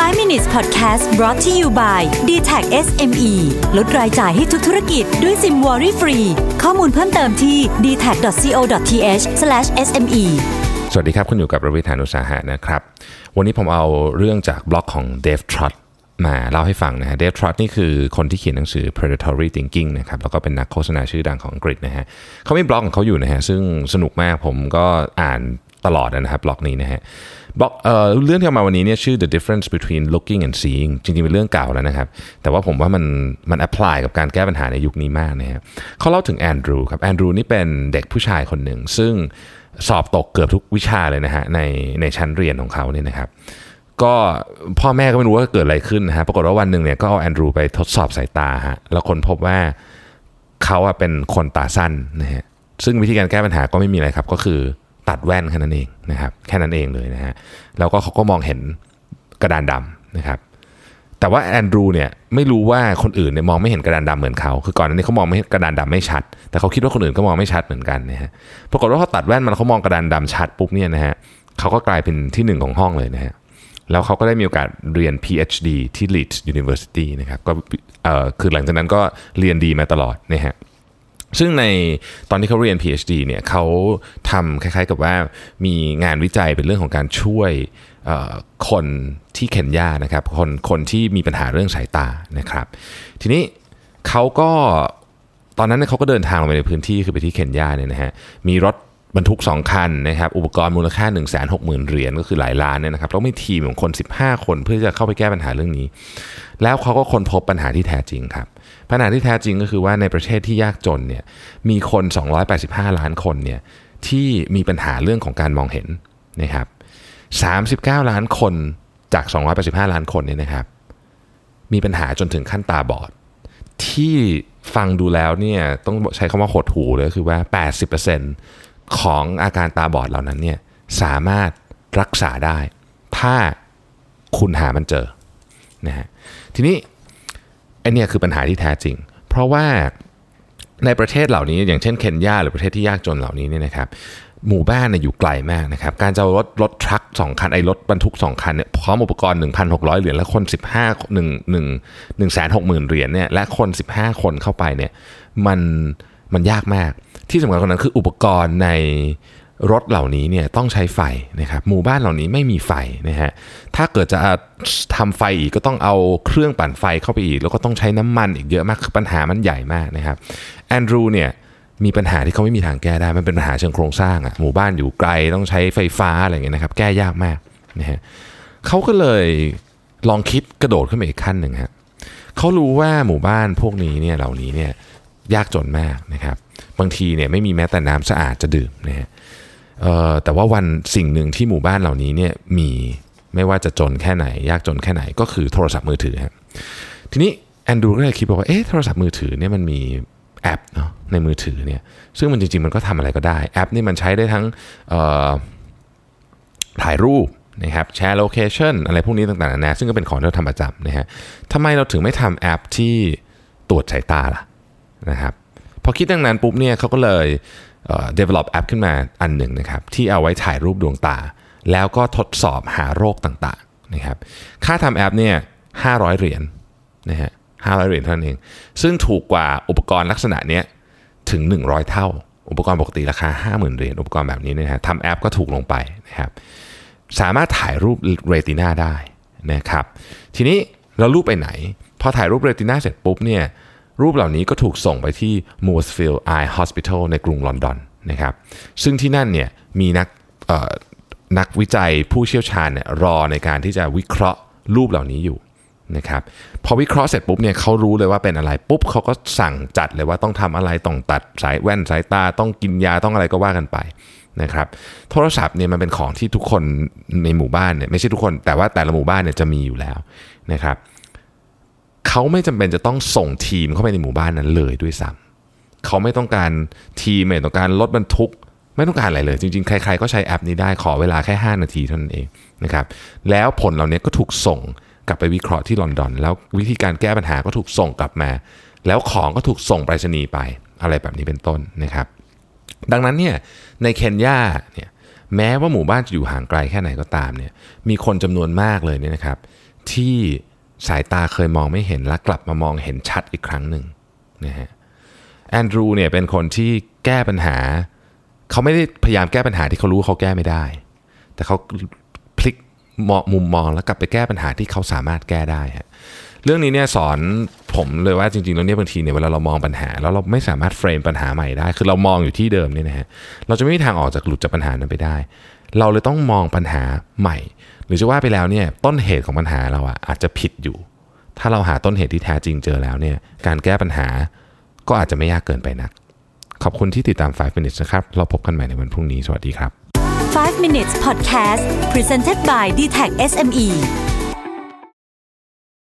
5 minutes podcast brought to you by d t a c SME ลดรายจ่ายให้ทุกธุรกิจด้วยซิมวอรี่ฟรี ข้อมูลเพิ่มเติมที่ d t a c c o t h s m e สวัสดีครับ คุณอยู่กับระวิธานุสาหะนะครับ วันนี้ผมเอาเรื่องจากบล็อกของ Dave Trott มาเล่าให้ฟังนะฮะ Dave Trott นี่คือคนที่เขียนหนังสือ Predatory Thinking นะครับแล้วก็เป็นนักโฆษณาชื่อดังของอังกฤษนะฮะเขามีบล็อกของเขาอยู่นะฮะซึ่งสนุกมากผมก็อ่าน ตลอดนะครับบล็อกนี้นะฮะบล็อกเอ่อเรื่องที่เอามาวันนี้เนี่ยชื่อ The Difference Between Looking and Seeing จริงๆ เป็นเรื่องเก่าแล้วนะครับ แต่ว่าผมว่ามันมัน apply กับการแก้ปัญหาในยุคนี้มากนะฮะเขาเล่าถึงแอนดรูครับแอนดรูนี่เป็นเด็กผู้ชายคนหนึ่ง ซึ่งสอบตกเกือบทุกวิชาเลยนะฮะในในชั้นเรียนของเขาเนี่ยนะครับก็พ่อแม่ก็ไม่รู้ว่าเกิดอะไรขึ้นนะฮะปรากฏว่าวันหนึ่งเนี่ยก็เอาแอนดรูไปทดสอบสายตาฮะแล้วคนพบว่าเขาอะเป็นคนตาสั้นนะฮะซึ่งวิธีการแก้ปัญหาก็ไม่มีอะไรครับก็คือ ตัดแว่นแค่นั้นเองนะครับแค่นั้นเองเลยนะฮะแล้วก็เขาก็มองเห็นกระดานดำนะครับแต่ว่าแอนดรูเนี่ยไม่รู้ว่าคนอื่นเนี่ยมองไม่เห็นกระดานดำเหมือนเขา คือก่อนหน้นี้เขามองไม่เห็นกระดานดำไม่ชัด แต่เขาคิดว่าคนอื่นก็มองไม่ชัดเหมือนกันนะฮะ ปรากฏว่าเขาตัดแว่นมันเขามองกระดานดำชัดปุ๊บเนี่ยนะฮะเขาก็กลายเป็นที่หนึ่งของห้องเลยนะฮะ แล้วเขาก็ได้มีโอกาสเรียน PhD ที่ Leeds University นะครับ ก็เอ่อคือหลังจากนั้นก็เรียนดีมาตลอดนะฮะ ซึ่งในตอนที่เขาเรียน PhD เนี่ยเขาทำคล้ายๆกับว่ามีงานวิจัยเป็นเรื่องของการช่วยคนที่เคนยานะครับคนคนที่มีปัญหาเรื่องสายตานะครับ ทีนี้เขาก็ตอนนั้นเนยเขาก็เดินทางลงไปในพื้นที่คือไปที่เคนยาเนี่ยนะฮะมีรถ บรรทุก 2 คันนะครับอุปกรณ์มูลค่า 1 6 0 0 0 0 เหรียญก็คือหลายล้านเนี่ยนะครับแล้วมีทีมของคน 15 คนเพื่อจะเข้าไปแก้ปัญหาเรื่องนี้ แล้วเขาก็ค้นพบปัญหาที่แท้จริงครับปัญหาที่แท้จริงก็คือว่าในประเทศที่ยากจนเนี่ยมีคน 285 ล้านคนเนี่ยที่มีปัญหาเรื่องของการมองเห็นนะครับ39 ล้านคนจาก 285 ล้านคนเนี่ยนะครับ มีปัญหาจนถึงขั้นตาบอด ที่ฟังดูแล้วเนี่ยต้องใช้คำว่าหดหูเลยคือว่า 80% ของอาการตาบอดเหล่านั้นเนี่ยสามารถรักษาได้ ถ้าคุณหามันเจอนะฮะทีนี้ไอเนี่ยคือปัญหาที่แท้จริง เพราะว่าในประเทศเหล่านี้อย่างเช่นเคนยาหรือประเทศที่ยากจนเหล่านี้เนี่ยนะครับหมู่บ้านเนี่ยอยู่ไกลมากนะครับ การจะรถรถทรัคสองคันไอ้รถบรรทุกสองคันเนี่ยพร้อมอุปกรณ์ 1,600 เหรียญและคน 15 1 1 1 6 0 0 0 0 เหรียญเนี่ยและคน 15 คนเข้าไปเนี่ยมันมันยากมาก ที่สำคัญกว่านั้นคืออุปกรณ์ในรถเหล่านี้เนี่ยต้องใช้ไฟนะครับหมู่บ้านเหล่านี้ไม่มีไฟนะฮะถ้าเกิดจะทำไฟอีกก็ต้องเอาเครื่องปั่นไฟเข้าไปอีก แล้วก็ต้องใช้น้ำมันอีกเยอะมากคือปัญหามันใหญ่มากนะครับแอนดรูเนี่ยมีปัญหาที่เขาไม่มีทางแก้ได้ มันเป็นปัญหาเชิงโครงสร้างอะหมู่บ้านอยู่ไกลต้องใช้ไฟฟ้าอะไรเงี้ยนะครับแก้ยากมากนะฮะเขาก็เลยลองคิดกระโดดขึ้นไปอีกขั้นหนึ่งฮะเขารู้ว่าหมู่บ้านพวกนี้เนี่ยเหล่านี้เนี่ย ยากจนมากนะครับ บางทีเนี่ยไม่มีแม้แต่น้ำสะอาดจะดื่มนะฮะแต่ว่าวันสิ่งหนึ่งที่หมู่บ้านเหล่านี้เนี่ยมีไม่ว่าจะจนแค่ไหน ยากจนแค่ไหนก็คือโทรศัพท์มือถือครับทีนี้แอนดูก็เลยคิดบอกว่าเอ๊ะโทรศัพท์มือถือเนี่ยมันมีแอปเนาะในมือถือเนี่ยซึ่งมันจริงๆมันก็ทำอะไรก็ได้แอปนี่มันใช้ได้ทั้งถ่ายรูปนะครับแชร์โลเคชันอะไรพวกนี้ต่างๆนะซึ่งก็เป็นของที่เราทำประจำนะฮะทำไมเราถึงไม่ทำแอปที่ตรวจสายตาล่ะ นะครับพอคิดดังนั้นปุ๊บเนี่ยเขาก็เลย develop แอปขึ้นมาอันหนึ่งนะครับที่เอาไว้ถ่ายรูปดวงตา แล้วก็ทดสอบหาโรคต่างๆนะครับค่าทำแอปเนี่ย500 เหรียญนะฮะ500 เหรียญเท่านั้นเอง ซึ่งถูกกว่าอุปกรณ์ลักษณะนี้ถึง 100 เท่า อุปกรณ์ปกติราคา 50,000 เหรียญอุปกรณ์แบบนี้นะฮะทำแอปก็ถูกลงไปนะครับสามารถถ่ายรูปเรติน่าได้นะครับทีนี้เรารูปไปไหน พอถ่ายรูปเรติน่าเสร็จปุ๊บเนี่ย รูปเหล่านี้ก็ถูกส่งไปที่ Moorsfield Eye Hospital ในกรุงลอนดอนนะครับซึ่งที่นั่นเนี่ยมีนักนักวิจัยผู้เชี่ยวชาญเนี่ยรอในการที่จะวิเคราะห์รูปเหล่านี้อยู่นะครับพอวิเคราะห์เสร็จปุ๊บเนี่ยเขารู้เลยว่าเป็นอะไรปุ๊บเขาก็สั่งจัดเลยว่าต้องทำอะไรต้องตัดสายแว่นสายตาต้องกินยาต้องอะไรก็ว่ากันไปนะครับโทรศัพท์เนี่ยมันเป็นของที่ทุกคนในหมู่บ้านเนี่ยไม่ใช่ทุกคนแต่ว่าแต่ละหมู่บ้านเนี่ยจะมีอยู่แล้วนะครับ เขาไม่จำเป็นจะต้องส่งทีมเข้าไปในหมู่บ้านนั้นเลยด้วยซ้ำเขาไม่ต้องการทีมไม่ต้องการรถบรรทุก ไม่ต้องการอะไรเลย จริงๆ ใครๆก็ใช้แอปนี้ได้ขอเวลาแค่ 5 นาทีเท่านั้นเองนะครับแล้วผลเหล่านี้ก็ถูกส่งกลับไปวิเคราะห์ที่ลอนดอน แล้ววิธีการแก้ปัญหาก็ถูกส่งกลับมา แล้วของก็ถูกส่งไปรษณีย์ไปอะไรแบบนี้เป็นต้นนะครับ ดังนั้นเนี่ยในเคนยาเนี่ยแม้ว่าหมู่บ้านจะอยู่ห่างไกลแค่ไหนก็ตามเนี่ยมีคนจำนวนมากเลยเนี่ยนะครับที่ สายตาเคยมองไม่เห็นและกลับมามองเห็นชัดอีกครั้งหนึ่งนะฮะแอนดรูเนี่ยเป็นคนที่แก้ปัญหา เขาไม่ได้พยายามแก้ปัญหาที่เขารู้เขาแก้ไม่ได้ แต่เขาพลิกมองมุมมองแล้วกลับไปแก้ปัญหาที่เขาสามารถแก้ได้ฮะ เรื่องนี้เนี่ยสอนผมเลยว่าจริงๆแล้วเนี่ยบางทีเนี่ยเวลาเรามองปัญหา แล้วเราไม่สามารถเฟรมปัญหาใหม่ได้ คือเรามองอยู่ที่เดิมเนี่ยนะฮะเราจะไม่มีทางออกจากหลุดจากปัญหานั้นไปได้ เราเลยต้องมองปัญหาใหม่ หรือจะว่าไปแล้วเนี่ยต้นเหตุของปัญหาเราอะอาจจะผิดอยู่ ถ้าเราหาต้นเหตุที่แท้จริงเจอแล้วเนี่ยการแก้ปัญหาก็อาจจะไม่ยากเกินไปนัก ขอบคุณที่ติดตาม 5 minutes นะครับ เราพบกันใหม่ในวันพรุ่งนี้ สวัสดีครับ 5 minutes podcast presented by d t e c h SME